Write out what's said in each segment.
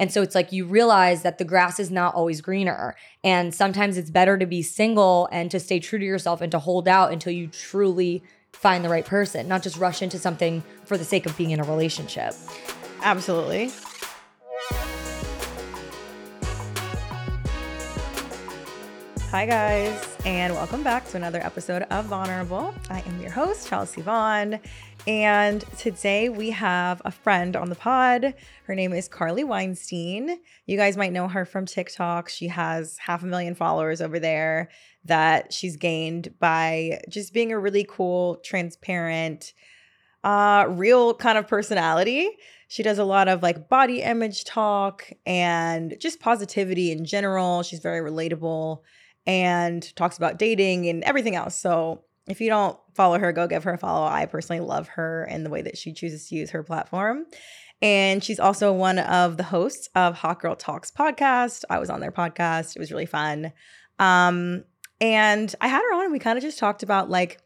And so it's like you realize that the grass is not always greener. And sometimes it's better to be single and to stay true to yourself and to hold out until you truly find the right person, not just rush into something for the sake of being in a relationship. Absolutely. Hi, guys, and welcome back to another episode of Vaughnerable. I am your host, Chelsea Vaughn, and today we have a friend on the pod. Her name is Carly Weinstein. You guys might know her from TikTok. She has half a million followers over there that she's gained by just being a really cool, transparent, uh, real kind of personality. She does a lot of like body image talk and just positivity in general. She's very relatable and talks about dating and everything else. So if you don't follow her, go give her a follow. I personally love her and the way that she chooses to use her platform. And she's also one of the hosts of Hot Girl Talks podcast. I was on their podcast. It was really fun. Um, and I had her on and we kind of just talked about like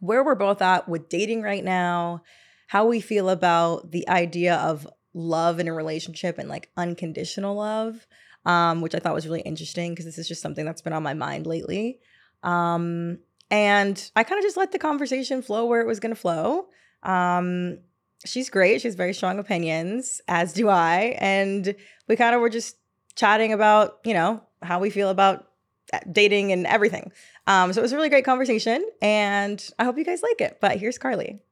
where we're both at with dating right now, how we feel about the idea of love in a relationship and like unconditional love um, which I thought was really interesting because this is just something that's been on my mind lately. Um, and I kind of just let the conversation flow where it was going to flow. Um, she's great. She has very strong opinions, as do I. And we kind of were just chatting about, you know, how we feel about uh, dating and everything. Um, so it was a really great conversation, and I hope you guys like it. But here's Carly.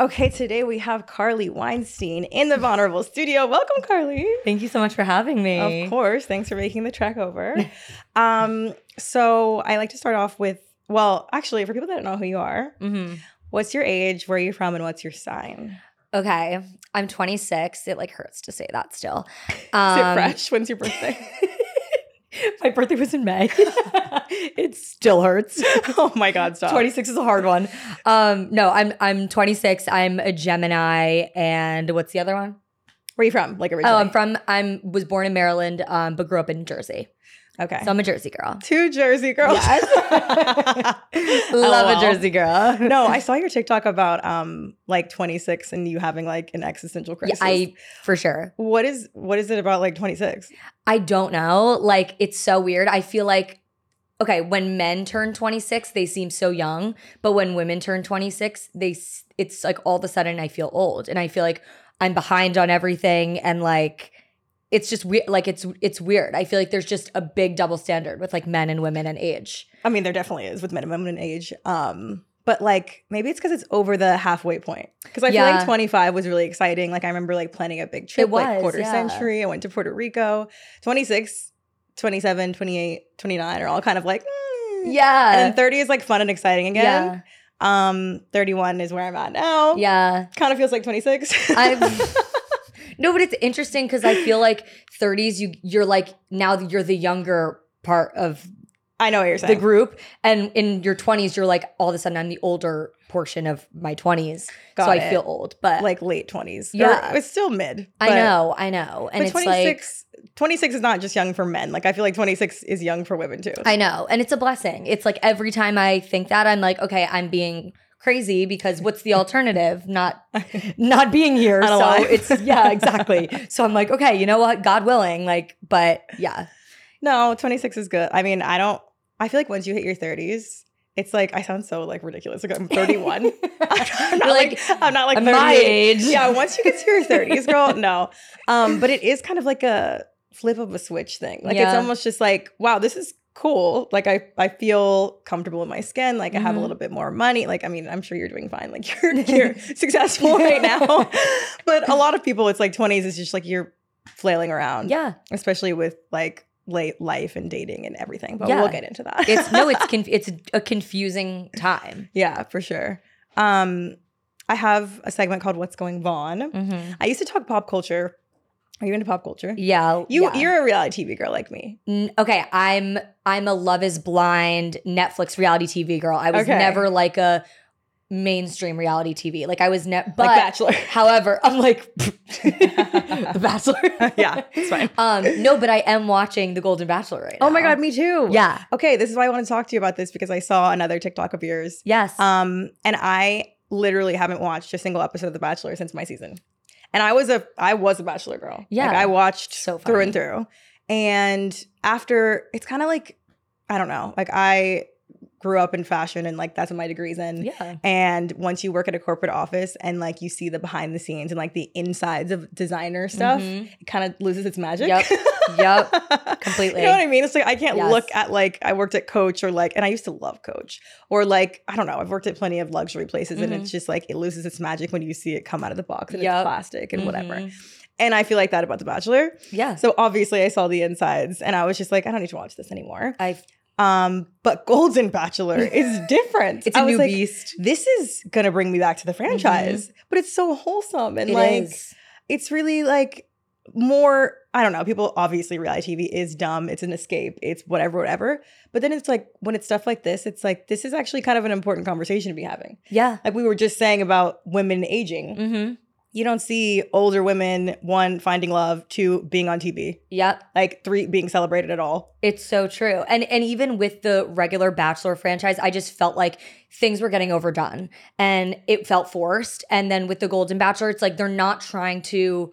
Okay, today we have Carly Weinstein in the Vaughnerable Studio. Welcome, Carly. Thank you so much for having me. Of course. Thanks for making the trek over. um, so I like to start off with, well, actually, for people that don't know who you are, mm-hmm. what's your age, where are you from, and what's your sign? Okay, I'm 26. It like hurts to say that still. Um, Is it fresh? When's your birthday? My birthday was in May. it still hurts. Oh my god, stop. 26 is a hard one. Um, no, I'm I'm 26. I'm a Gemini, and what's the other one? Where are you from? Like originally? Oh, I'm from. I'm was born in Maryland, um, but grew up in Jersey. Okay. So I'm a Jersey girl. Two Jersey girls. Yes. Love a Jersey girl. no, I saw your TikTok about um like 26 and you having like an existential crisis. Yeah, I for sure. What is what is it about like 26? I don't know. Like it's so weird. I feel like okay, when men turn 26, they seem so young, but when women turn 26, they it's like all of a sudden I feel old and I feel like I'm behind on everything and like it's just weird like it's it's weird. I feel like there's just a big double standard with like men and women and age. I mean there definitely is with men and women and age um but like maybe it's because it's over the halfway point. Because i yeah. feel like 25 was really exciting. Like i remember like planning a big trip was, like quarter yeah. century. I went to puerto rico. 26 27 28 29 are all kind of like mm. yeah and then 30 is like fun and exciting again. Yeah. um 31 is where i'm at now. Yeah. Kind of feels like 26 i've No, but it's interesting because I feel like 30s, you you're like now you're the younger part of I know what you're saying. The group. And in your 20s, you're like, all of a sudden, I'm the older portion of my 20s. Got so it. I feel old, but like late 20s. Yeah. Or, it's still mid. I know, I know. And it's 26, like 26 is not just young for men. Like I feel like 26 is young for women too. I know. And it's a blessing. It's like every time I think that, I'm like, okay, I'm being crazy because what's the alternative? not not being here. so it's yeah, exactly. so I'm like, okay, you know what? God willing, like, but yeah. No, 26 is good. I mean, I don't I feel like once you hit your 30s, it's like I sound so like ridiculous. Like I'm 31. I'm not like, like, I'm not like my age. Yeah, once you get to your 30s, girl, no. Um, but it is kind of like a flip of a switch thing. Like yeah. it's almost just like, wow, this is cool. Like I I feel comfortable in my skin. Like I have a mm-hmm. little bit more money. Like I mean, I'm sure you're doing fine. Like you're you're successful right now. but a lot of people, it's like 20s is just like you're flailing around. Yeah. Especially with like late life and dating and everything. But yeah. we'll get into that. it's no, it's conf- it's a confusing time. Yeah, for sure. Um, I have a segment called "What's Going Vaughn." Mm-hmm. I used to talk pop culture are you into pop culture? Yeah. You yeah. you're a reality TV girl like me. N- okay, I'm I'm a Love is Blind Netflix reality TV girl. I was okay. never like a mainstream reality TV. Like I was never like Bachelor. However, I'm like The Bachelor. yeah, it's fine. Um no, but I am watching The Golden Bachelor right now. Oh my god, me too. Yeah. Okay, this is why I want to talk to you about this because I saw another TikTok of yours. Yes. Um and I literally haven't watched a single episode of The Bachelor since my season. And I was a I was a bachelor girl. Yeah. Like I watched So through and through. And after it's kind of like I don't know. Like I grew up in fashion and like that's what my degree's in. Yeah. And once you work at a corporate office and like you see the behind the scenes and like the insides of designer stuff, Mhm. it kind of loses its magic. Yep. Yep. Completely. You know what I mean? It's like I can't Yes. look at like I worked at Coach or like, and I used to love Coach or like I don't know. I've worked at plenty of luxury places, and Mhm. it's just like it loses its magic when you see it come out of the box and Yep. it's plastic and whatever. Mhm. And I feel like that about The Bachelor. Yeah. So obviously, I saw the insides, and I was just like, I don't need to watch this anymore. I Um, but Golden Bachelor is different. it's a new like, beast. This is gonna bring me back to the franchise, but it's so wholesome and It like is. it's really like more i don't know people obviously reality tv is dumb it's an escape it's whatever whatever but then it's like when it's stuff like this it's like this is actually kind of an important conversation to be having Yeah. like we were just saying about women aging Mm-hmm. You don't see older women one finding love two being on tv Yep. like three being celebrated at all It's so true. And and even with the regular Bachelor franchise, I just felt like things were getting overdone and it felt forced. And then with the Golden Bachelor, it's like they're not trying to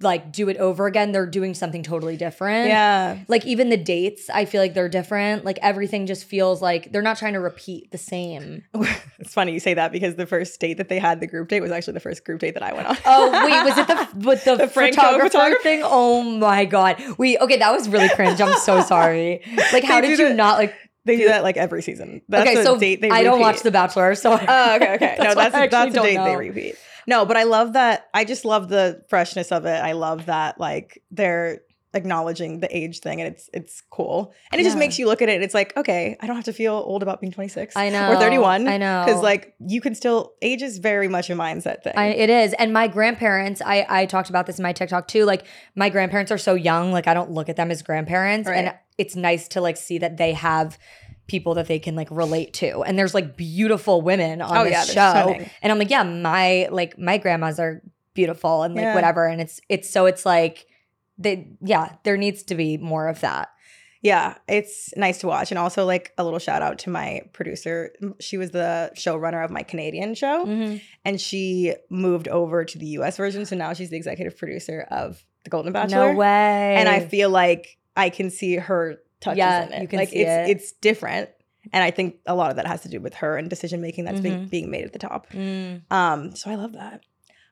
like do it over again. They're doing something totally different. yeah Like even the dates, I feel like they're different. Like everything just feels like they're not trying to repeat the same. it's funny you say that because the first date that they had the group date was actually the first group date that i went on Oh wait, was it the with the, The photographer, photographer? thing? Oh my god. We okay, that was really cringe. I'm so sorry. Like, how did you that- not like? they do that like every season that's okay, so date they repeat. I don't watch The Bachelor, so Oh, okay, okay. no, that's that's a date they repeat. No, but I love that. I just love the freshness of it. I love that like they're acknowledging the age thing, and it's it's cool. And it just makes you look at it. It's like okay, I don't have to feel old about being twenty six. I know or thirty one. I know because like you can still age is very much a mindset thing. I, it is. And my grandparents, I I talked about this in my TikTok too. Like my grandparents are so young, like I don't look at them as grandparents, and it's nice to like see that they have people that they can like relate to. And there's like beautiful women on Oh, this yeah, show, stunning. and I'm like, yeah, my like my grandmas are beautiful and like Yeah. whatever. And it's it's so it's like they yeah, there needs to be more of that. yeah, it's nice to watch, and also like a little shout out to my producer. She was the showrunner of my Canadian show. Mm-hmm. and she moved over to the US version. So now she's the executive producer of The Golden Bachelor. No way. And I feel like I can see her touches Yeah, in it. you can like see it's it. it's different. And I think a lot of that has to do with her and decision making that's being, Mhm. being made at the top. Mm. Um, so I love that.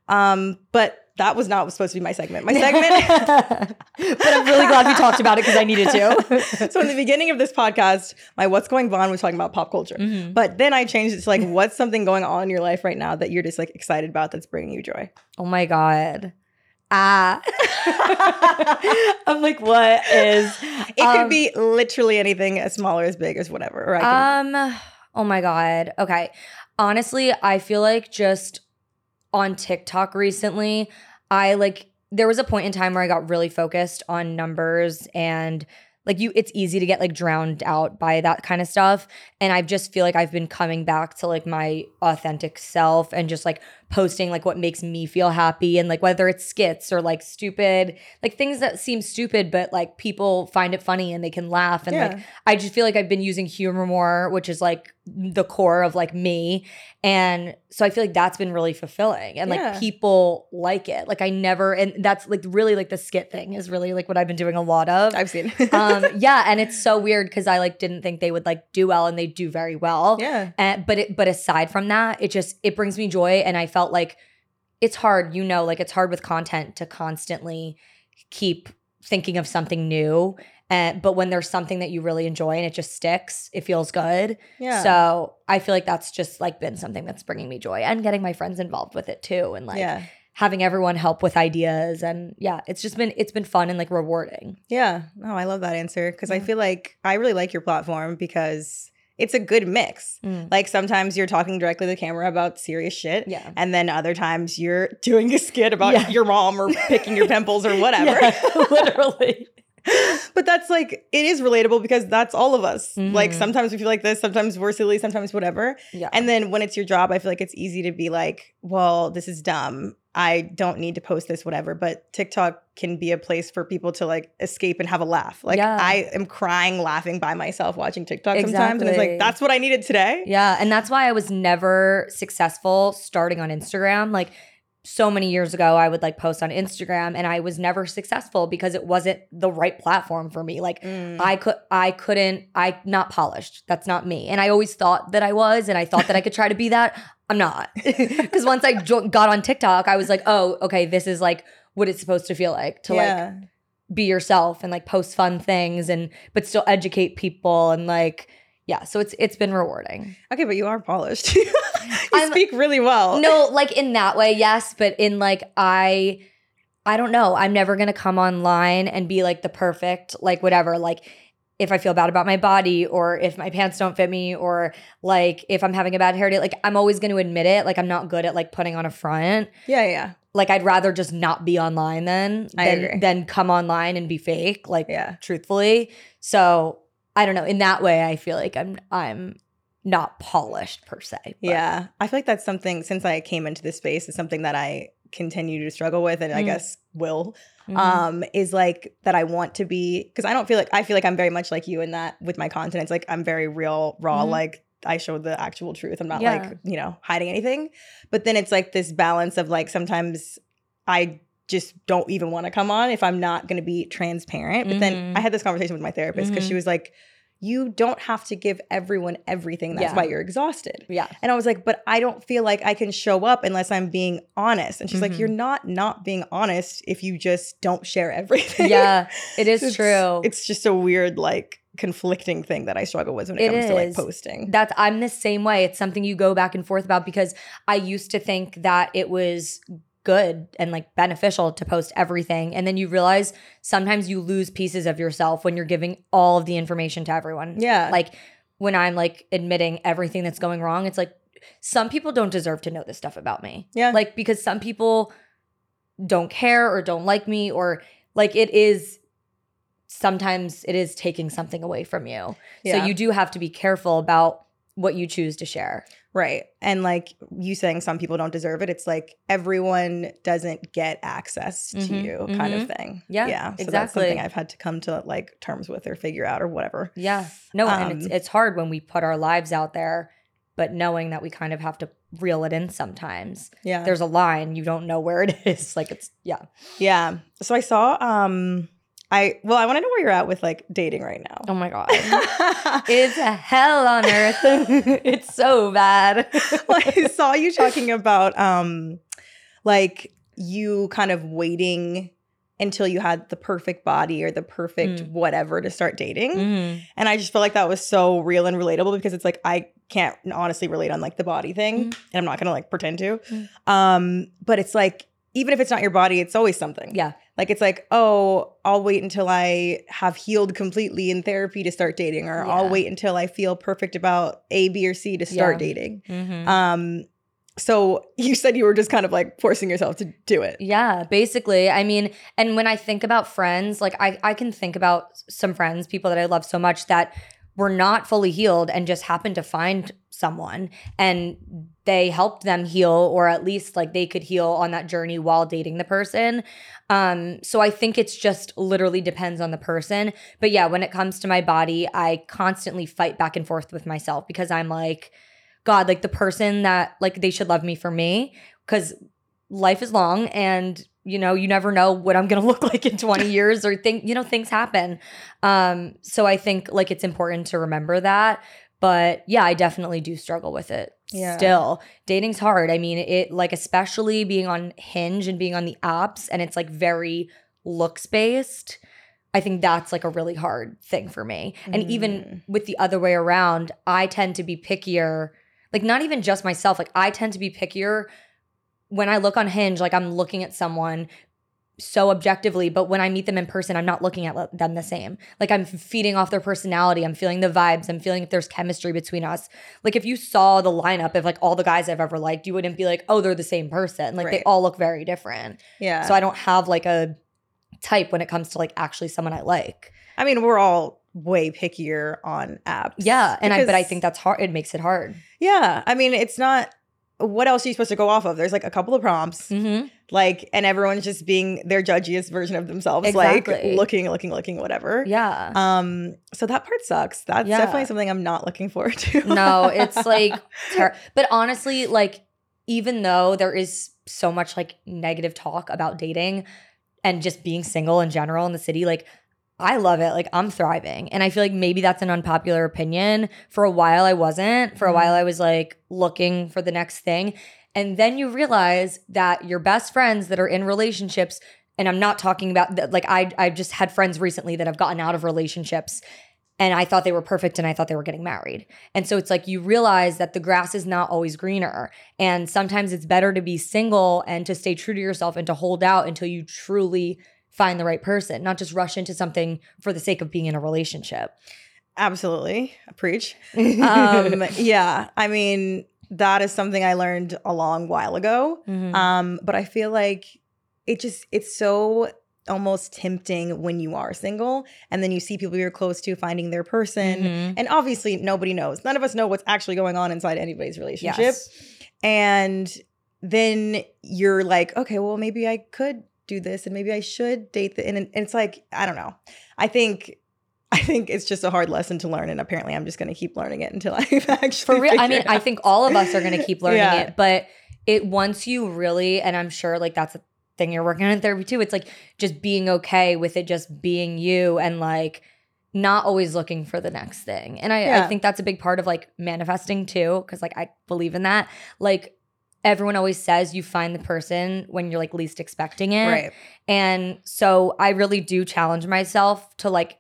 Um, but that was not supposed to be my segment. My segment but I'm really glad we talked about it because I needed to. so in the beginning of this podcast, my what's going on was talking about pop culture. Mhm. But then I changed it to like what's something going on in your life right now that you're just like excited about that's bringing you joy. Oh my god. Ah. I'm like, what is It Um, could be literally anything as small or as big as whatever. Or I can, Um oh my god. Okay. Honestly, I feel like just on TikTok recently, I like there was a point in time where I got really focused on numbers and like you it's easy to get like drowned out by that kind of stuff and I just feel like I've been coming back to like my authentic self and just like posting like what makes me feel happy and like whether it's skits or like stupid like things that seem stupid but like people find it funny and they can laugh and like I just feel like I've been using humor more, which is like the core of like me. And so I feel like that's been really fulfilling and Yeah. like people like it. Like I never, and that's like really like the skit thing is really like what I've been doing a lot of. I've seen. um, yeah. And it's so weird because I like didn't think they would like do well and they do very well. yeah. And, but it, but aside from that, it just it brings me joy, and I felt like it's hard, you know, like it's hard with content to constantly keep thinking of something new. And but when there's something that you really enjoy and it just sticks, it feels good. Yeah. So I feel like that's just like been something that's bringing me joy, and getting my friends involved with it too, and like yeah. having everyone help with ideas, and yeah, it's just been it's been fun and like rewarding. Yeah. No, I love that answer because I feel like I really like your platform because it's a good mix. Mm. Like sometimes you're talking directly to the camera about serious shit. Yeah. And then other times you're doing a skit about Yeah. your mom or picking your pimples or whatever. Yeah, literally. but that's like it is relatable because that's all of us. Like Mhm. sometimes we feel like this, sometimes we're silly, sometimes whatever. Yeah. And then when it's your job, I feel like it's easy to be like, well, this is dumb. I don't need to post this, whatever. But TikTok can be a place for people to like escape and have a laugh. Like Yeah. I am crying, laughing by myself watching TikTok sometimes. And it's like, that's what I needed today. Yeah, and that's why I was never successful starting on Instagram. Like so many years ago I would like post on Instagram and I was never successful because it wasn't the right platform for me. Like Mm. I could I couldn't I not polished. That's not me. And I always thought that I was and I thought that I could try to be that. I'm not. Cuz once I jo- got on TikTok, I was like, "Oh, okay, this is like what it's supposed to feel like to like be yourself and like post fun things and but still educate people and like yeah, so it's it's been rewarding. okay, but you are polished. you I'm- speak really well. No, like in that way, yes, but in like I I don't know. I'm never going to come online and be like the perfect like whatever like if I feel bad about my body or if my pants don't fit me or like if I'm having a bad hair day like I'm always going to admit it like I'm not good at like putting on a front. Yeah, yeah, Like I'd rather just not be online then I than agree. than come online and be fake like yeah. truthfully. So, I don't know, in that way I feel like I'm I'm not polished per se. but- Yeah. I feel like that's something since I came into this space is something that I continue to struggle with and I Mm. guess will Mhm. um is like that I want to be because I don't feel like I feel like I'm very much like you in that with my content it's like I'm very real raw Mhm. like I show the actual truth I'm not Yeah. like you know hiding anything but then it's like this balance of like sometimes I just don't even want to come on if I'm not going to be transparent but then Mhm. I had this conversation with my therapist because she was like you don't have to give everyone everything that's Yeah. why you're exhausted yeah. and I was like, but I don't feel like I can show up unless I'm being honest. And she's like, Mhm. you're not not being honest if you just don't share everything. Yeah, it is It's- true. It's just a weird, like, conflicting thing that I struggle with when it, It comes to like posting. That's I'm the same way. It's something you go back and forth about because I used to think that it was good and like beneficial to post everything and then you realize sometimes you lose pieces of yourself when you're giving all of the information to everyone. yeah. Like when I'm like admitting everything that's going wrong, it's like some people don't deserve to know this stuff about me. Yeah. Like because some people don't care or don't like me or like it is sometimes it is taking something away from you. Yeah. So you do have to be careful about what you choose to share. Right. And like you saying some people don't deserve it, it's like everyone doesn't get access to Mhm, you kind of thing. Yeah, Yeah. So that's exactly. something I've had to come to like terms with or figure out or whatever. Yeah. No, and it's Um, it's hard when we put our lives out there, but knowing that we kind of have to reel it in sometimes. Yeah. There's a line, you don't know where it is. Like it's yeah. yeah. So I saw um I well, I want to know where you're at with like dating right now. Oh my god. it's a hell on earth. it's so bad. well, I saw you talking about um like you kind of waiting until you had the perfect body or the perfect Mm. whatever to start dating. Mhm. And I just felt like that was so real and relatable because it's like I can't honestly relate on like the body thing Mhm. and I'm not going to like pretend to. Mm. Um but it's like even if it's not your body, it's always something. Yeah. Like it's like, oh, I'll wait until I have healed completely in therapy to start dating, or I'll wait until I feel perfect about A, B, or C to start Yeah. dating. Mhm. Um, so you said you were just kind of like forcing yourself to do it. Yeah, basically. I mean, and when I think about friends, like I, I can think about some friends, people that I love so much that were not fully healed and just happened to find someone and they helped them heal or at least like they could heal on that journey while dating the person. Um so I think it's just literally depends on the person. But yeah, when it comes to my body, I constantly fight back and forth with myself because I'm like god, like the person that like they should love me for me cuz life is long and you know you never know what i'm going to look like in 20 years or think you know things happen um so i think like it's important to remember that but yeah i definitely do struggle with it Yeah. still dating's hard i mean it like especially being on hinge and being on the apps and it's like very looks based i think that's like a really hard thing for me and Mm. even with the other way around i tend to be pickier like not even just myself like i tend to be pickier when I look on Hinge, like I'm looking at someone so objectively, but when I meet them in person, I'm not looking at them the same. Like I'm feeding off their personality, I'm feeling the vibes, I'm feeling if there's chemistry between us. Like if you saw the lineup of like all the guys I've ever liked, you wouldn't be like, oh, they're the same person. Like they all look very different. Yeah. So I don't have like a type when it comes to like actually someone I like. I mean, we're all way pickier on apps. Yeah, and I but I think that's hard. It makes it hard. Yeah. I mean, it's not. What else are you supposed to go off of? There's like a couple of prompts, Mm-hmm. like, and everyone's just being their judgiest version of themselves, Exactly. like looking, looking, looking, whatever. Yeah. Um. So that part sucks. That's Yeah. definitely something I'm not looking forward to. no, it's like ter- but honestly, like even though there is so much like negative talk about dating and just being single in general in the city, like I love it. Like I'm thriving. And I feel like maybe that's an unpopular opinion. For a while I wasn't. For a Mhm. while I was like looking for the next thing. And then you realize that your best friends that are in relationships and I'm not talking about that like I I've just had friends recently that have gotten out of relationships and I thought they were perfect and I thought they were getting married. And so it's like you realize that the grass is not always greener. And sometimes it's better to be single and to stay true to yourself and to hold out until you truly find the right person, not just rush into something for the sake of being in a relationship. Absolutely. Preach. Um, yeah. I mean, that is something I learned a long while ago. Mhm. Um, but I feel like it just it's so almost tempting when you are single and then you see people you're close to finding their person. Mhm. And obviously nobody knows. None of us know what's actually going on inside anybody's relationship. Yes. And then you're like, okay, well, maybe I could do this and maybe I should date the and, and it's like, I don't know. I think I think it's just a hard lesson to learn, and apparently, I'm just going to keep learning it until I actually. For real, I mean, I think all of us are going to keep learning Yeah. it, but it once you really, and I'm sure like that's a thing you're working on in therapy too. It's like just being okay with it, just being you, and like not always looking for the next thing. And I, I think that's a big part of like manifesting too, because like I believe in that. Like everyone always says, you find the person when you're like least expecting it. right. And so I really do challenge myself to like,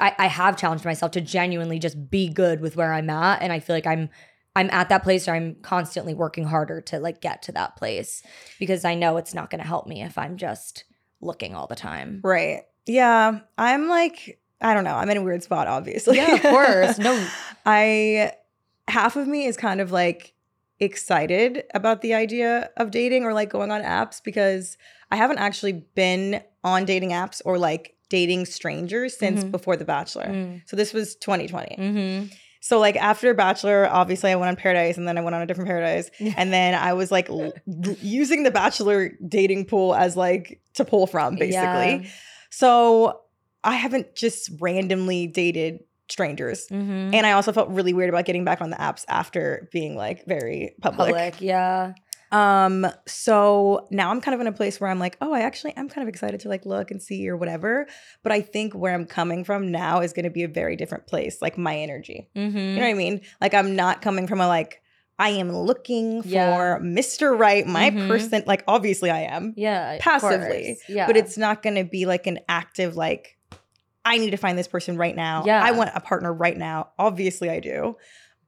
I, I have challenged myself to genuinely just be good with where I'm at. And I feel like I'm, I'm at that place where I'm constantly working harder to like get to that place because I know it's not going to help me if I'm just looking all the time. Right. Yeah. I'm like, I don't know. I'm in a weird spot, obviously. Yeah, of course. No. I, half of me is kind of like excited about the idea of dating or like going on apps because I haven't actually been on dating apps or like dating strangers since Mhm. before The Bachelor. Mm. So this was 2020. Mm-hmm. So like after Bachelor, obviously I went on Paradise and then I went on a different Paradise. Yeah. And then I was like l- using the Bachelor dating pool as like to pull from basically. So I haven't just randomly dated strangers. Mm-hmm. And I also felt really weird about getting back on the apps after being like very public. Public. Yeah. Um so now I'm kind of in a place where I'm like, oh, I actually I'm kind of excited to like look and see or whatever, but I think where I'm coming from now is going to be a very different place, like my energy. Mm-hmm. You know what I mean? Like I'm not coming from a like I am looking for Mr. Right, my Mhm. person. Like obviously I am, yeah. Passively. Yeah. but it's not going to be like an active like I need to find this person right now. Yeah. I want a partner right now. Obviously I do.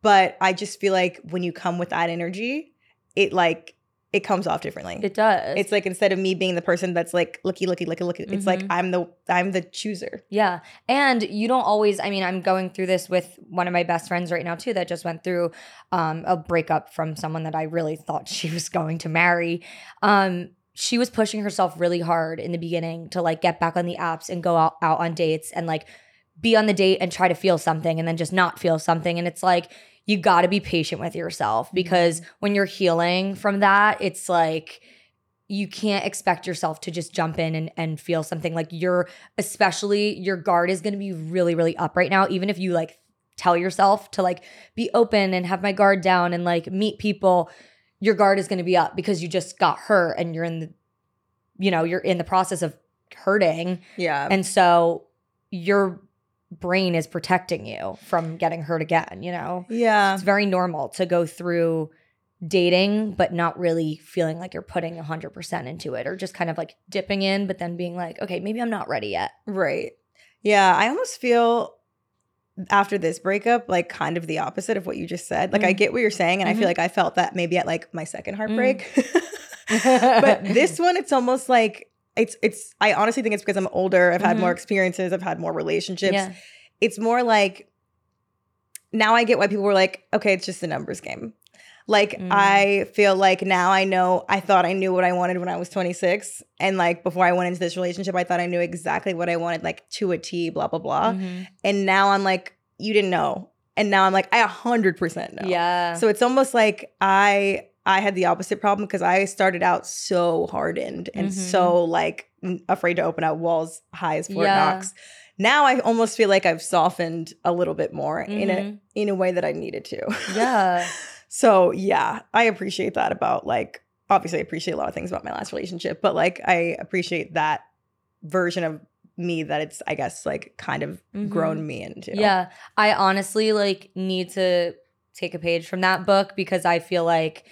But I just feel like when you come with that energy, it like it comes off differently. it does. it's like instead of me being the person that's like looky looky looky looky, it's like Mhm. I'm the I'm the chooser. Yeah. And you don't always, I mean, I'm going through this with one of my best friends right now, too, that just went through um, a breakup from someone that I really thought she was going to marry. Um, she was pushing herself really hard in the beginning to like get back on the apps and go out, out on dates and like be on the date and try to feel something and then just not feel something. And it's like, you got to be patient with yourself mm-hmm. because when you're healing from that, it's like, you can't expect yourself to just jump in and, and feel something. Like you're especially your guard is going to be really really up right now. Even if you like tell yourself to like be open and have my guard down and like meet people your guard is going to be up because you just got hurt and you're in the you know you're in the process of hurting Yeah. and so your brain is protecting you from getting hurt again you know yeah. it's very normal to go through dating but not really feeling like you're putting 100% into it or just kind of like dipping in but then being like okay maybe i'm not ready yet Right. Yeah, I almost feel after this breakup like kind of the opposite of what you just said. Like I Mm. get what you're saying and I Mhm. feel like I felt that maybe at like my second heartbreak. but this one it's almost like it's it's I honestly think it's because I'm older, I've had more experiences, I've had more relationships. yeah It's more like now I get why people were like, okay, it's just a numbers game. Like Mm. I feel like now I know I thought I knew what I wanted when I was 26 and like before I went into this relationship I thought I knew exactly what I wanted like to a T blah blah blah. Mhm. And now I'm like you didn't know. And now I'm like I 100% know. yeah So it's almost like I I had the opposite problem because I started out so hardened and Mhm. so like afraid to open up walls high as Fort Yeah. Knox. Now I almost feel like I've softened a little bit more in a Mhm. in a way that I needed to. yeah So yeah, I appreciate that about like obviously I appreciate a lot of things about my last relationship, but like I appreciate that version of me that it's I guess like kind of Mhm. grown me into. Yeah. I honestly like need to take a page from that book because I feel like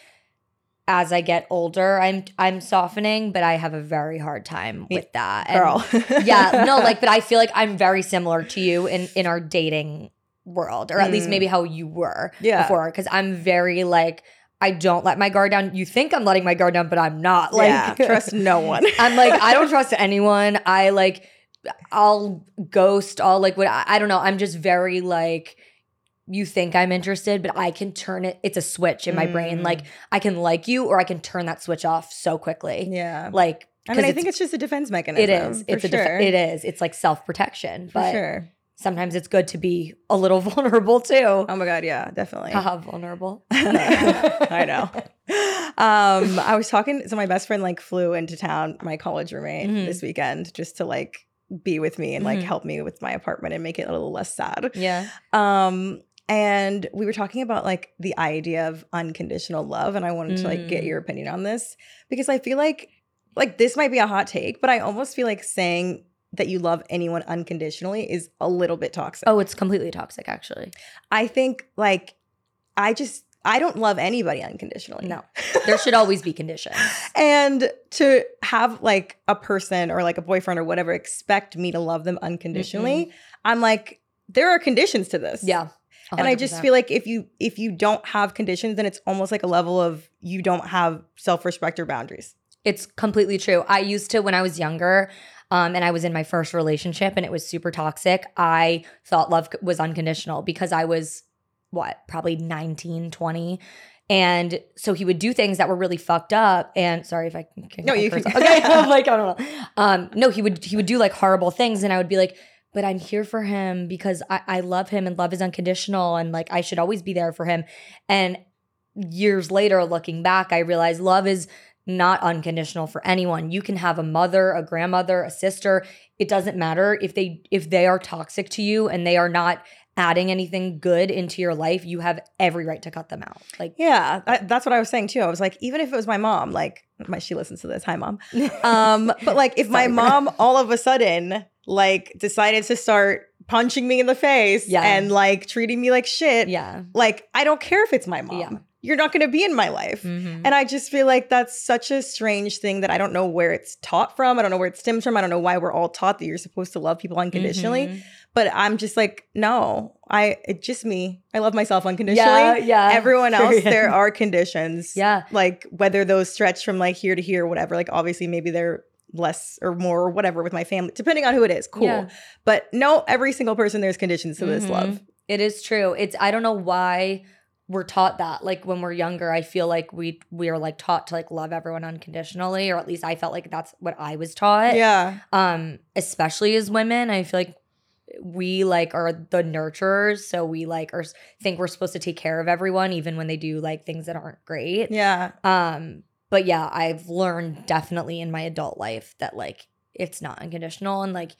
as I get older, I'm I'm softening, but I have a very hard time with that. And- Girl. yeah, no, like, but I feel like I'm very similar to you in in our dating world, or at least Mm. maybe how you were Yeah. before. Because I'm very like I don't let my guard down. You think I'm letting my guard down, but I'm not. Like, yeah, trust no one. I'm like I don't trust anyone. I like I'll ghost. I'll like what I, I don't know. I'm just very like. You think I'm interested, but I can turn it. It's a switch in my brain. Mm. Like I can like you, or I can turn that switch off so quickly. yeah. Like I mean, I think it's just a defense mechanism. it is. It's a def- it is. It's like self protection, For but sure. Sometimes it's good to be a little vulnerable too. Oh my god, yeah, definitely. Haha, vulnerable. I know. Um, I was talking. So my best friend like flew into town, my college roommate, Mhm. this weekend, just to like be with me and like Mhm. help me with my apartment and make it a little less sad. Yeah. Um, and we were talking about like the idea of unconditional love, and I wanted to like get Mm. your opinion on this because I feel like like this might be a hot take, but I almost feel like saying that you love anyone unconditionally is a little bit toxic. Oh, it's completely toxic, actually. I think like I just I don't love anybody unconditionally. No. There should always be conditions. and to have like a person or like a boyfriend or whatever expect me to love them unconditionally, mm-hmm. I'm like there are conditions to this. Yeah. And I just feel like if you if you don't have conditions then it's almost like a level of you don't have self-respect or boundaries. it's completely true. I used to when I was younger, um, and I was in my first relationship, and it was super toxic. I thought love was unconditional because I was what probably 19, 20. And so he would do things that were really fucked up. And sorry if I can. No, you can- Okay, I'm like I don't know. Um, no, he would he would do like horrible things, and I would be like, but I'm here for him because I, I love him, and love is unconditional, and like I should always be there for him. And years later, looking back, I realized love is not unconditional for anyone. You can have a mother, a grandmother, a sister. It doesn't matter if they if they are toxic to you and they are not adding anything good into your life, you have every right to cut them out. Like Yeah, I, that's what I was saying too. I was like even if it was my mom, like my she listens to this. Hi mom. Um, but like if my mom all of a sudden like decided to start punching me in the face Yeah. and like treating me like shit, yeah. like I don't care if it's my mom. Yeah. You're not going to be in my life. Mhm. And I just feel like that's such a strange thing that I don't know where it's taught from. I don't know where it stems from. I don't know why we're all taught that you're supposed to love people unconditionally. Mhm. But I'm just like, no, I it's just me. I love myself unconditionally. Yeah, yeah. Everyone else, there are conditions. Yeah. Like whether those stretch from like here to here, or whatever. Like obviously maybe they're less or more or whatever with my family, depending on who it is. Cool. Yeah. But no, every single person there's conditions to this Mhm. love. It is true. It's I don't know why we're taught that. Like when we're younger, I feel like we we are like taught to like love everyone unconditionally, or at least I felt like that's what I was taught. Yeah. Um, especially as women, I feel like we like are the nurturers, so we like are think we're supposed to take care of everyone, even when they do like things that aren't great. Yeah. Um, but yeah, I've learned definitely in my adult life that like it's not unconditional and like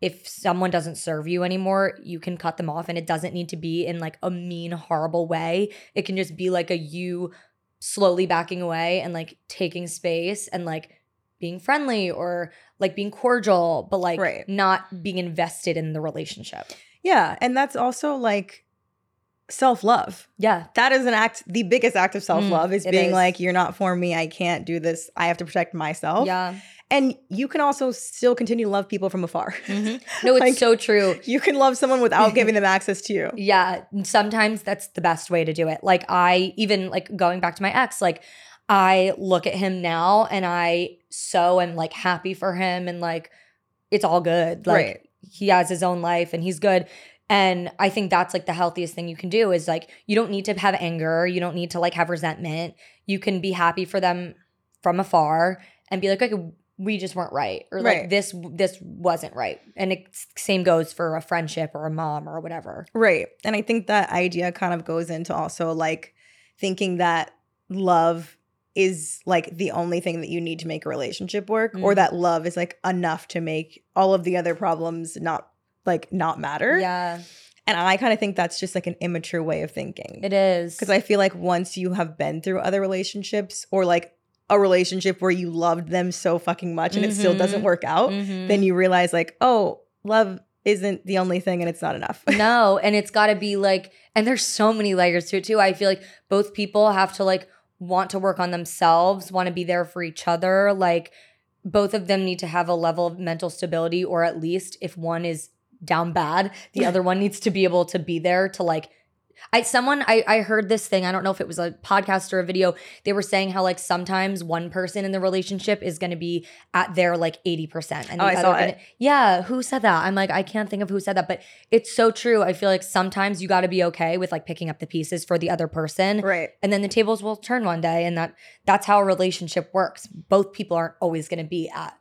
if someone doesn't serve you anymore, you can cut them off and it doesn't need to be in like a mean, horrible way. It can just be like a you slowly backing away and like taking space and like being friendly or like being cordial, but like Right. not being invested in the relationship. Yeah. And that's also like self love. Yeah. That is an act, the biggest act of mm, self love is being is. like, you're not for me. I can't do this. I have to protect myself. Yeah. And you can also still continue to love people from afar. Mhm. No, it's Like- so true. you can love someone without giving them access to you. Yeah, sometimes that's the best way to do it. Like I even like going back to my ex, like I look at him now and I so am like happy for him and like it's all good. Like Right. he has his own life and he's good. And I think that's like the healthiest thing you can do is like you don't need to have anger, you don't need to like have resentment. You can be happy for them from afar and be like, okay, we just weren't right, or like Right. this this wasn't right. And it same goes for a friendship or a mom or whatever. Right. And I think that idea kind of goes into also like thinking that love is like the only thing that you need to make a relationship work or Mhm. that love is like enough to make all of the other problems not like not matter. Yeah, And I kind of think that's just like an immature way of thinking. it is. Because I feel like once you have been through other relationships or like a relationship where you loved them so fucking much and it still Mhm. doesn't work out, Mhm. then you realize like, oh, love isn't the only thing and it's not enough. no, and it's got to be like, and there's so many layers to it too. I feel like both people have to like want to work on themselves, want to be there for each other. Like, both of them need to have a level of mental stability, or at least if one is down bad, the other one needs to be able to be there to like. I someone I I heard this thing. I don't know if it was a podcast or a video. They were saying how like sometimes one person in the relationship is going to be at their like eighty percent, and Oh, I saw gonna- yeah, who said that? I'm like, I can't think of who said that, but it's so true. I feel like sometimes you got to be okay with like picking up the pieces for the other person, right. and then the tables will turn one day, and that that's how a relationship works. Both people aren't always going to be at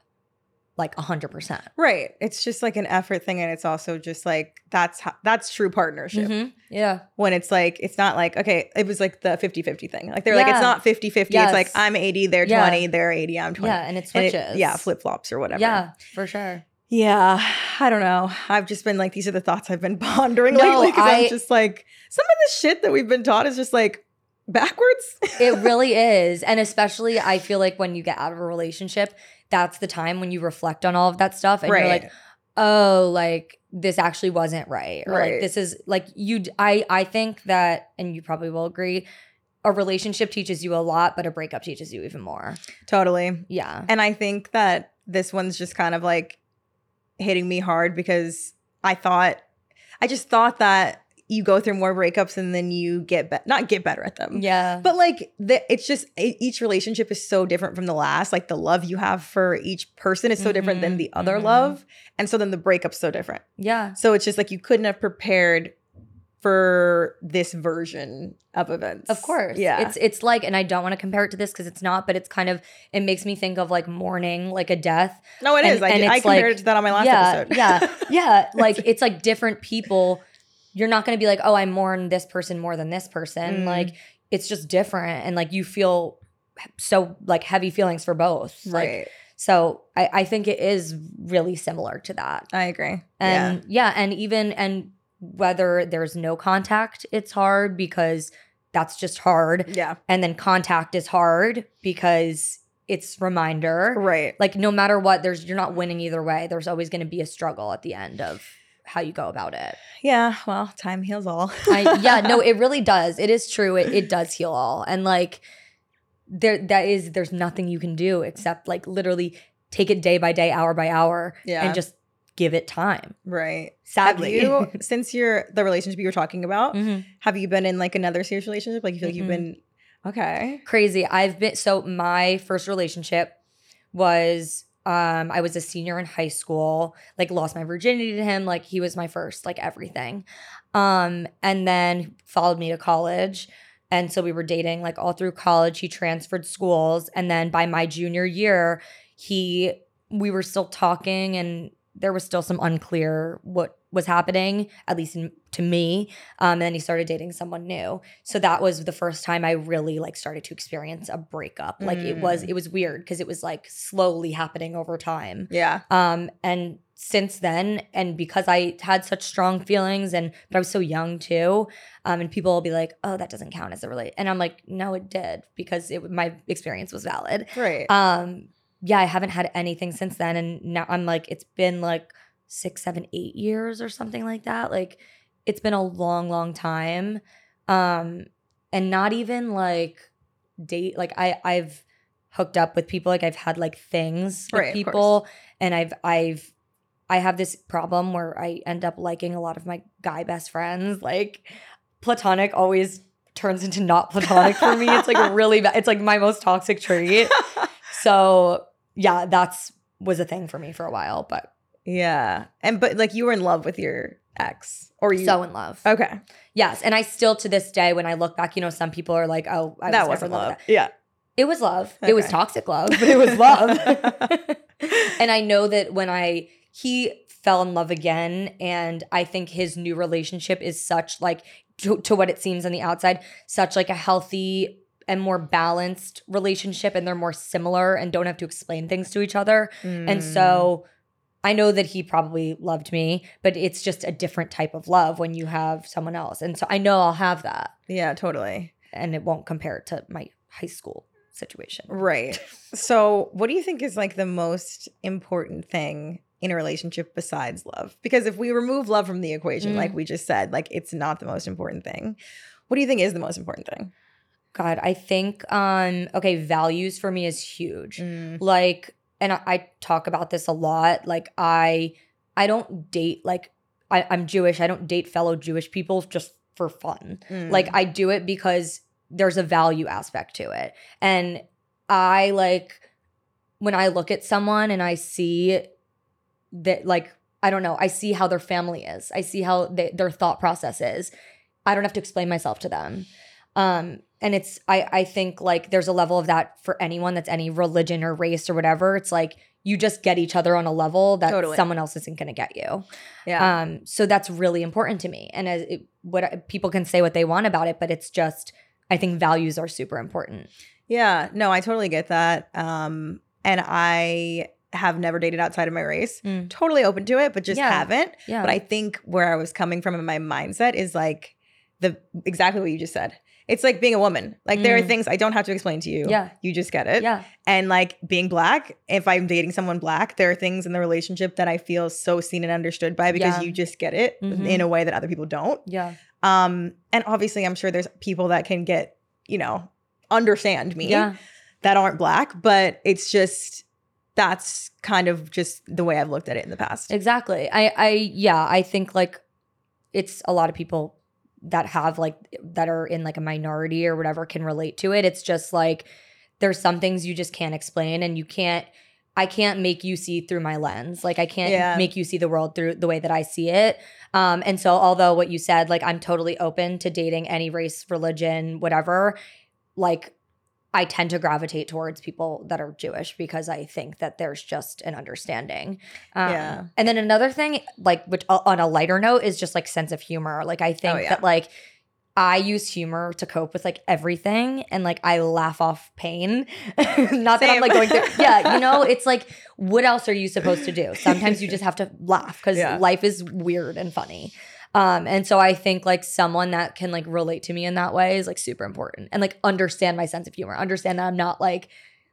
like hundred percent. Right. It's just like an effort thing and it's also just like that's how that's true partnership. Mm-hmm. Yeah, When it's like it's not like okay, it was like the 50-50 thing. Like they're like it's not 50-50. It's like I'm 80, they're Yeah. 20, they're 80, I'm 20. yeah, and it And it- yeah, flip-flops or whatever. Yeah, for sure. Yeah, I don't know. I've just been like, these are the thoughts I've been pondering No, lately because I'm just like, some of the shit that we've been taught is just like backwards. It really is. And especially, I feel like when you get out of a relationship, that's the time when you reflect on all of that stuff and you're like, oh, like this actually wasn't right. Or Right. like this is like you, I I think that, and you probably will agree, a relationship teaches you a lot, but a breakup teaches you even more. totally. Yeah. And I think that this one's just kind of like hitting me hard because I thought, I just thought that you go through more breakups and then you get, be- not get better at them. Yeah. But like the, it's just each relationship is so different from the last. Like the love you have for each person is so different than Mhm, the other mhm. love, and so then the breakup's so different. yeah. So it's just like you couldn't have prepared for this version of events. Of course. Yeah. It's it's like, and I don't want to compare it to this because it's not, but it's kind of it makes me think of like mourning, like a death. no, it and- is. I, did- I compared like- it to that on my last yeah, episode. yeah, yeah. Like it's like different people. You're not going to be like, oh, I mourn this person more than this person. Mm. Like it's just different, and like you feel so like heavy feelings for both. Like, right. so I I think it is really similar to that. I agree. And yeah. and even and whether there's no contact, it's hard because that's just hard. yeah. Yeah. And then contact is hard because it's reminder. Right. Like no matter what, there's you're not winning either way. There's always going to be a struggle at the end of how you go about it. Yeah. Well, time heals all. I, yeah, no, it really does. It is true. It, it does heal all. And like there that is there's nothing you can do except like literally take it day by day, hour by hour, Yeah. and just give it time. right. Sadly. Have you, since you're the relationship you were talking about, Mhm. have you been in like another serious relationship? Like you feel like you've been okay. crazy. I've been so my first relationship was um I was a senior in high school, like lost my virginity to him, like he was my first, like everything. Um and then followed me to college. And so we were dating like all through college. He transferred schools and then by my junior year, he we were still talking and there was still some unclear what was happening, at least in, to me. Um, and then he started dating someone new. So that was the first time I really like started to experience a breakup. Like it was, Mm. it was weird because it was like slowly happening over time. Yeah. Um, and since then, and because I had such strong feelings, and but I was so young too, um, and people will be like, "Oh, that doesn't count as a relate," and I'm like, "No, it did because it my experience was valid." Right. Um, yeah, I haven't had anything since then, and now I'm like, it's been like six, seven, eight years or something like that. Like, it's been a long, long time, um, and not even like date. Like, I I've hooked up with people. Like, I've had like things with Right, people, and I've I've I have this problem where I end up liking a lot of my guy best friends. Like, platonic always turns into not platonic for me. It's like really bad. It's like my most toxic trait. So yeah, that's was a thing for me for a while, but yeah. And but like you were in love with your ex, or you? so in love. okay. Yes, and I still to this day when I look back, you know, some people are like, "Oh, I that was wasn't love." Yeah. It was love. It was toxic love, but it was love. and I know that when I he fell in love again, and I think his new relationship is such like to, to what it seems on the outside, such like a healthy and more balanced relationship, and they're more similar and don't have to explain things to each other. And Mm. so I know that he probably loved me, but it's just a different type of love when you have someone else. And so I know I'll have that yeah, totally. and it won't compare to my high school situation. Right. So, what do you think is like the most important thing in a relationship besides love? Because if we remove love from the equation, Mm. like we just said, like it's not the most important thing. What do you think is the most important thing? God, I think um okay, values for me is huge. Mm. Like and I, I talk about this a lot. Like I I don't date like I, I'm Jewish. I don't date fellow Jewish people just for fun. Mm. Like I do it because there's a value aspect to it. And I like when I look at someone and I see that like I don't know, I see how their family is. I see how they, their thought process is. I don't have to explain myself to them. Um and it's I I think like there's a level of that for anyone that's any religion or race or whatever. It's like you just get each other on a level that Totally. someone else isn't going to get you. yeah. Um, so that's really important to me. And as it, what people can say what they want about it, but it's just I think values are super important. yeah. No, I totally get that. Um, and I have never dated outside of my race. Mm. Totally open to it, but just Yeah. haven't. Yeah, But I think where I was coming from in my mindset is like the exactly what you just said. It's like being a woman. Like there are Mm. things I don't have to explain to you. Yeah. You just get it. yeah, And like being black, if I'm dating someone black, there are things in the relationship that I feel so seen and understood by because Yeah. you just get it Mhm. in a way that other people don't. yeah, Um, and obviously I'm sure there's people that can get, you know, understand me yeah, that aren't black, but it's just that's kind of just the way I've looked at it in the past. exactly. I, I, yeah, I think like it's a lot of people that have like that are in like a minority or whatever can relate to it. It's just like there's some things you just can't explain, and you can't. I can't make you see through my lens. Like I can't Yeah. make you see the world through the way that I see it. Um, and so although what you said, like I'm totally open to dating any race, religion, whatever, like I tend to gravitate towards people that are Jewish because I think that there's just an understanding. Um, Yeah. And then another thing, like which uh, on a lighter note, is just like sense of humor. Like I think Oh, yeah. that like I use humor to cope with like everything and like I laugh off pain. Not that I'm like going through yeah, you know, it's like what else are you supposed to do? Sometimes you just have to laugh because Yeah. life is weird and funny. Um, and so I think like someone that can like relate to me in that way is like super important and like understand my sense of humor, understand that I'm not like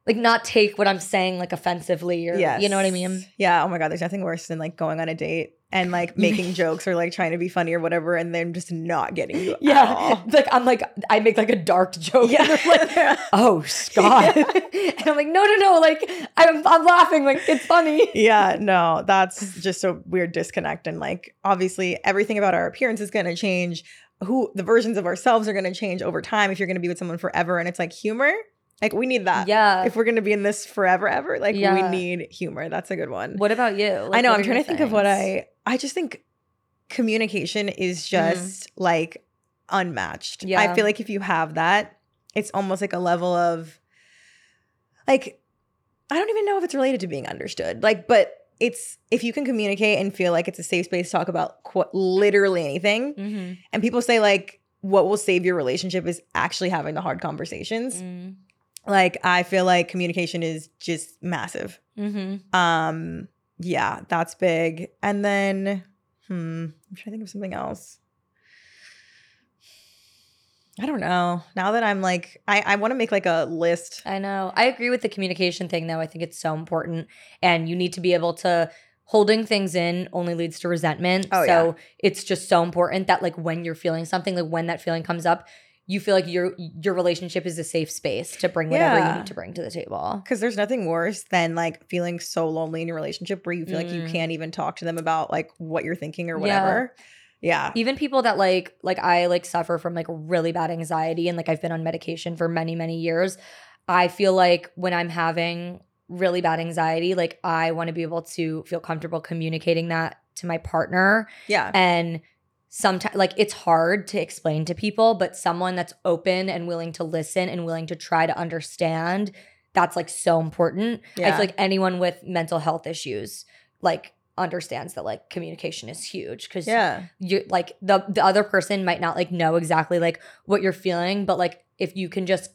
like not take what I'm saying like offensively or you know what I mean? Yeah. Oh my God. There's nothing worse than like going on a date and like making jokes or like trying to be funny or whatever, and then just not getting you. at Yeah. Like I'm like I make like a dark joke. Yeah. And they're like, oh Scott. and I'm like, no, no, no, like I'm I'm laughing, like it's funny. yeah. No, that's just a weird disconnect. And like, obviously, everything about our appearance is going to change. Who the versions of ourselves are going to change over time if you're going to be with someone forever. And it's like humor. Like, we need that. Yeah. If we're going to be in this forever, ever, like, we need humor. That's a good one. What about you? I know. I'm trying to think of what? I. I just think communication is just like unmatched. I feel like if you have that, it's almost like a level of like I don't even know if it's related to being understood. Like, but it's if you can communicate and feel like it's a safe space to talk about qu- literally anything, Mhm. and people say like what will save your relationship is actually having the hard conversations. Mm. Like I feel like communication is just massive. Mhm. Um, yeah, that's big. And then, hmm, I'm trying to think of something else. I don't know. Now that I'm like, I, I want to make like a list. I know. I agree with the communication thing though. I think it's so important and you need to be able to holding things in only leads to resentment. Oh, so it's just so important that like when you're feeling something, like when that feeling comes up, you feel like your your relationship is a safe space to bring whatever Yeah. you need to bring to the table. Because there's nothing worse than like feeling so lonely in your relationship where you feel like you Mm. can't even talk to them about like what you're thinking or Yeah. whatever. Yeah. Even people that like like I like suffer from like really bad anxiety and like I've been on medication for many many years. I feel like when I'm having really bad anxiety, like I want to be able to feel comfortable communicating that to my partner Yeah. and sometimes like it's hard to explain to people but someone that's open and willing to listen and willing to try to understand that's like so important i feel like anyone with mental health issues like understands that like communication is huge because Yeah. you like the the other person might not like know exactly like what you're feeling but like if you can just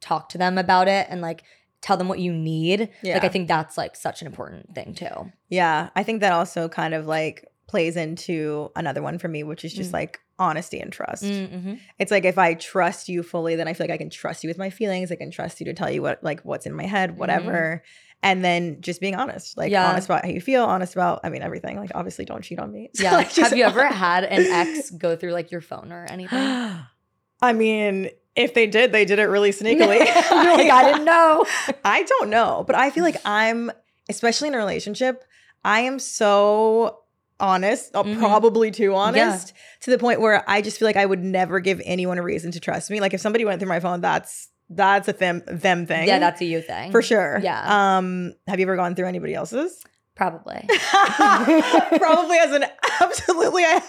talk to them about it and like tell them what you need Yeah. like i think that's like such an important thing too Yeah, I think that also kind of like plays into another one for me, which is just Mm. like honesty and trust. Mm-hmm. It's like if I trust you fully, then I feel like I can trust you with my feelings. I can trust you to tell you what like what's in my head, whatever. And then just being honest, like Mm-hmm. Yeah. honest about how you feel, honest about I mean everything. Like obviously don't cheat on me. So, Yeah. like, Have you ever had an ex go through like your phone or anything? I mean, if they did, they did it really sneakily. You're like, I didn't know. I don't know, but I feel like I'm, especially in a relationship, I am so honest, uh, Mhm. probably too Yeah. honest, to the point where I just feel like I would never give anyone a reason to trust me. Like if somebody went through my phone, that's that's a them them thing. Yeah, that's a you thing. for sure. Yeah. Um, have you ever gone through anybody else's? Probably. Probably as an absolutely. I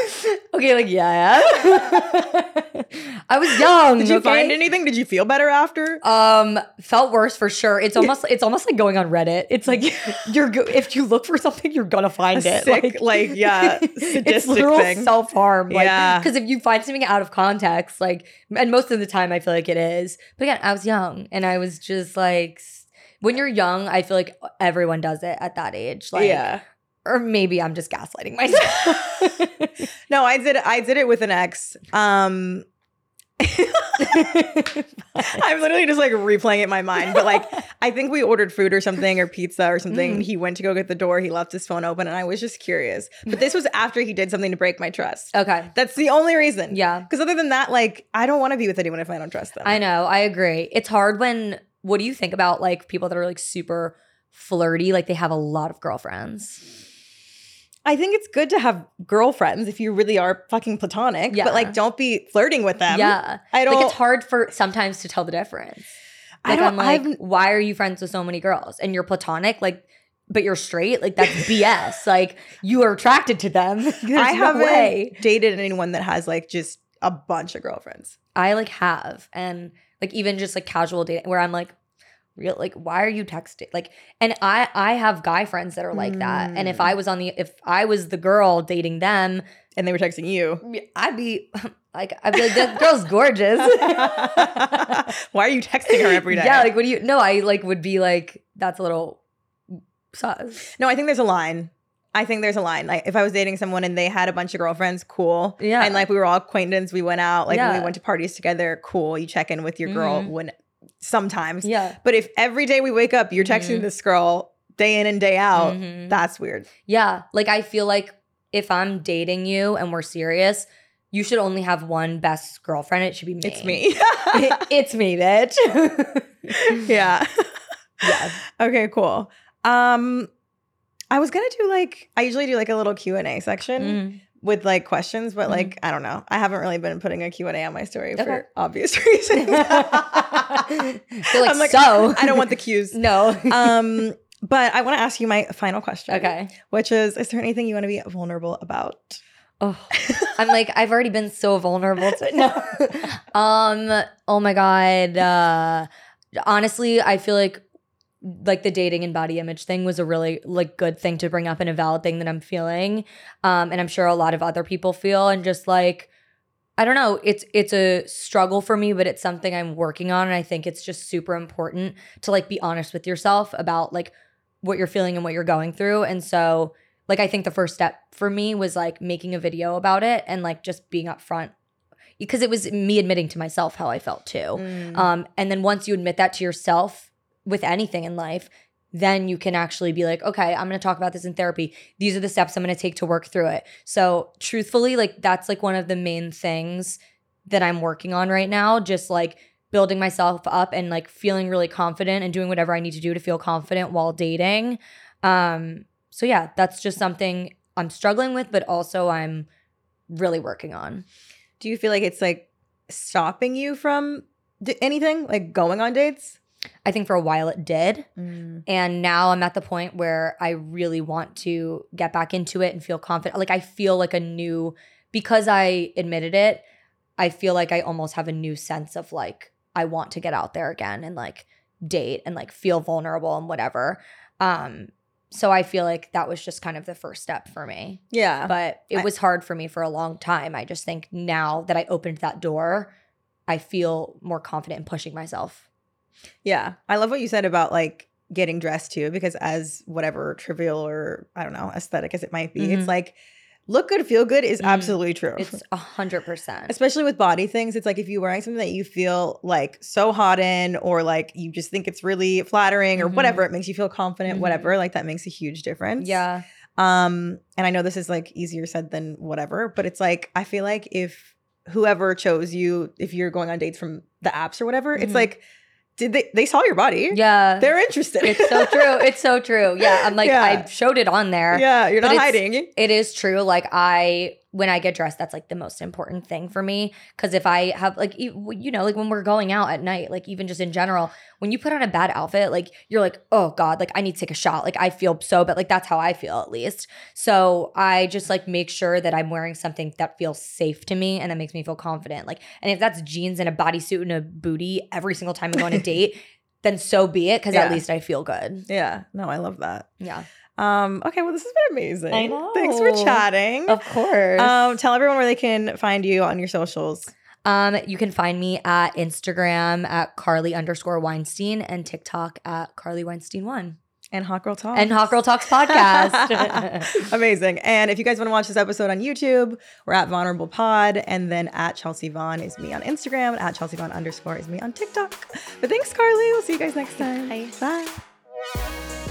Okay, like yeah. yeah. I was young. Did you okay? find anything? Did you feel better after? Um, felt worse for sure. It's almost it's almost like going on Reddit. It's like you're go- if you look for something, you're gonna find A it. sick, like, yeah, it's sadistic literal self harm. Like, Yeah. because if you find something out of context, like, and most of the time I feel like it is. But again, I was young and I was just like, when you're young, I feel like everyone does it at that age. Like, yeah. Or maybe I'm just gaslighting myself. No, I did. I did it with an ex. Um, I'm literally just like replaying it in my mind. But like, I think we ordered food or something or pizza or something. Mm. He went to go get the door. He left his phone open, and I was just curious. But this was after he did something to break my trust. okay. That's the only reason. Yeah. Because other than that, like, I don't want to be with anyone if I don't trust them. I know. I agree. It's hard when, what do you think about like people that are like super flirty? Like they have a lot of girlfriends. I think it's good to have girlfriends if you really are fucking platonic. Yeah. But like, don't be flirting with them. yeah. I don't. Like it's hard for sometimes to tell the difference. I don't- I'm like, I've- why are you friends with so many girls? And you're platonic, like, but you're straight. Like that's BS. Like you are attracted to them. There's I no haven't way. dated anyone that has like just a bunch of girlfriends. I like have, and like even just like casual dating, where I'm like, real, like, why are you texting? Like, and I I have guy friends that are like that. And if Mm. I was on the, if I was the girl dating them, And they were texting you. I'd be like, I'd be like, that girl's gorgeous. Why are you texting her every day? Yeah, like what do you? No, I like would be like, that's a little sus. no, I think there's a line. I think there's a line. Like if I was dating someone and they had a bunch of girlfriends, cool. Yeah. And like we were all acquaintance, we went out, like Yeah. we went to parties together, cool. You check in with your girl Mhm. when sometimes. Yeah, But if every day we wake up, you're texting Mhm. this girl day in and day out, Mhm. that's weird. yeah. Like I feel like if I'm dating you and we're serious, you should only have one best girlfriend. It should be me. It's me. it's me, bitch. yeah. yeah. Okay, cool. Um I was gonna do like I usually do like a little Q and A section Mhm. With like questions, but Mhm. like I don't know. I haven't really been putting a Q and A on my story Okay. for obvious reasons. Like, I'm like, so. I don't want the cues. no. Um, but I want to ask you my final question. okay. Which is, is there anything you want to be vulnerable about? Oh, I'm like, I've already been so vulnerable to no. um, oh my God. Uh honestly, I feel like like the dating and body image thing was a really like good thing to bring up and a valid thing that I'm feeling. Um, and I'm sure a lot of other people feel and just like I don't know, it's it's a struggle for me, but it's something I'm working on. And I think it's just super important to like be honest with yourself about like what you're feeling and what you're going through. And so like I think the first step for me was like making a video about it and like just being upfront because it was me admitting to myself how I felt too. Mm. Um, and then once you admit that to yourself with anything in life, then you can actually be like, okay, I'm going to talk about this in therapy. These are the steps I'm going to take to work through it. So, truthfully, like that's like one of the main things that I'm working on right now, just like building myself up and like feeling really confident and doing whatever I need to do to feel confident while dating. Um, so yeah, that's just something I'm struggling with, but also I'm really working on. Do you feel like it's like stopping you from d- anything, like going on dates? I think for a while it did. And now I'm at the point where I really want to get back into it and feel confident. Like I feel like a new, because I admitted it, I feel like I almost have a new sense of like, I want to get out there again and like date and like feel vulnerable and whatever. Um, so I feel like that was just kind of the first step for me. Yeah. But it I- was hard for me for a long time. I just think now that I opened that door, I feel more confident in pushing myself. Yeah. I love what you said about like getting dressed too, because as whatever trivial or I don't know, aesthetic as it might be, Mhm. it's like look good, feel good is Mhm. absolutely true. It's a hundred percent. Especially with body things, it's like if you're wearing something that you feel like so hot in, or like you just think it's really flattering, or Mhm. whatever, it makes you feel confident, Mhm. whatever, like that makes a huge difference. Yeah. Um, and I know this is like easier said than whatever, but it's like I feel like if whoever chose you, if you're going on dates from the apps or whatever, it's Mhm. like, did they they saw your body? Yeah. They're interested. it's so true. It's so true. Yeah. I'm like, Yeah. I showed it on there. yeah, you're not hiding. It is true. Like I, when I get dressed, that's like the most important thing for me. Because if I have like, you know, like when we're going out at night, like even just in general, when you put on a bad outfit, like you're like, oh God, like I need to take a shot. Like I feel so bad. Like that's how I feel at least. So I just like make sure that I'm wearing something that feels safe to me and that makes me feel confident. Like, and if that's jeans and a bodysuit and a booty every single time I go on a date, then so be it. Because Yeah. at least I feel good. Yeah, no, I love that. Yeah. Um, okay, well, this has been amazing. I know. Thanks for chatting. Of course. Um, tell everyone where they can find you on your socials. Um, you can find me at Instagram at Carly underscore Weinstein and TikTok at Carly Weinstein one And Hot Girl Talk. and Hot Girl Talks podcast. Amazing. And if you guys want to watch this episode on YouTube, we're at Vaughnerable Pod. And then at Chelsea Vaughn is me on Instagram. At Chelsea Vaughn underscore is me on TikTok. But thanks, Carly. We'll see you guys next time. Bye. Bye.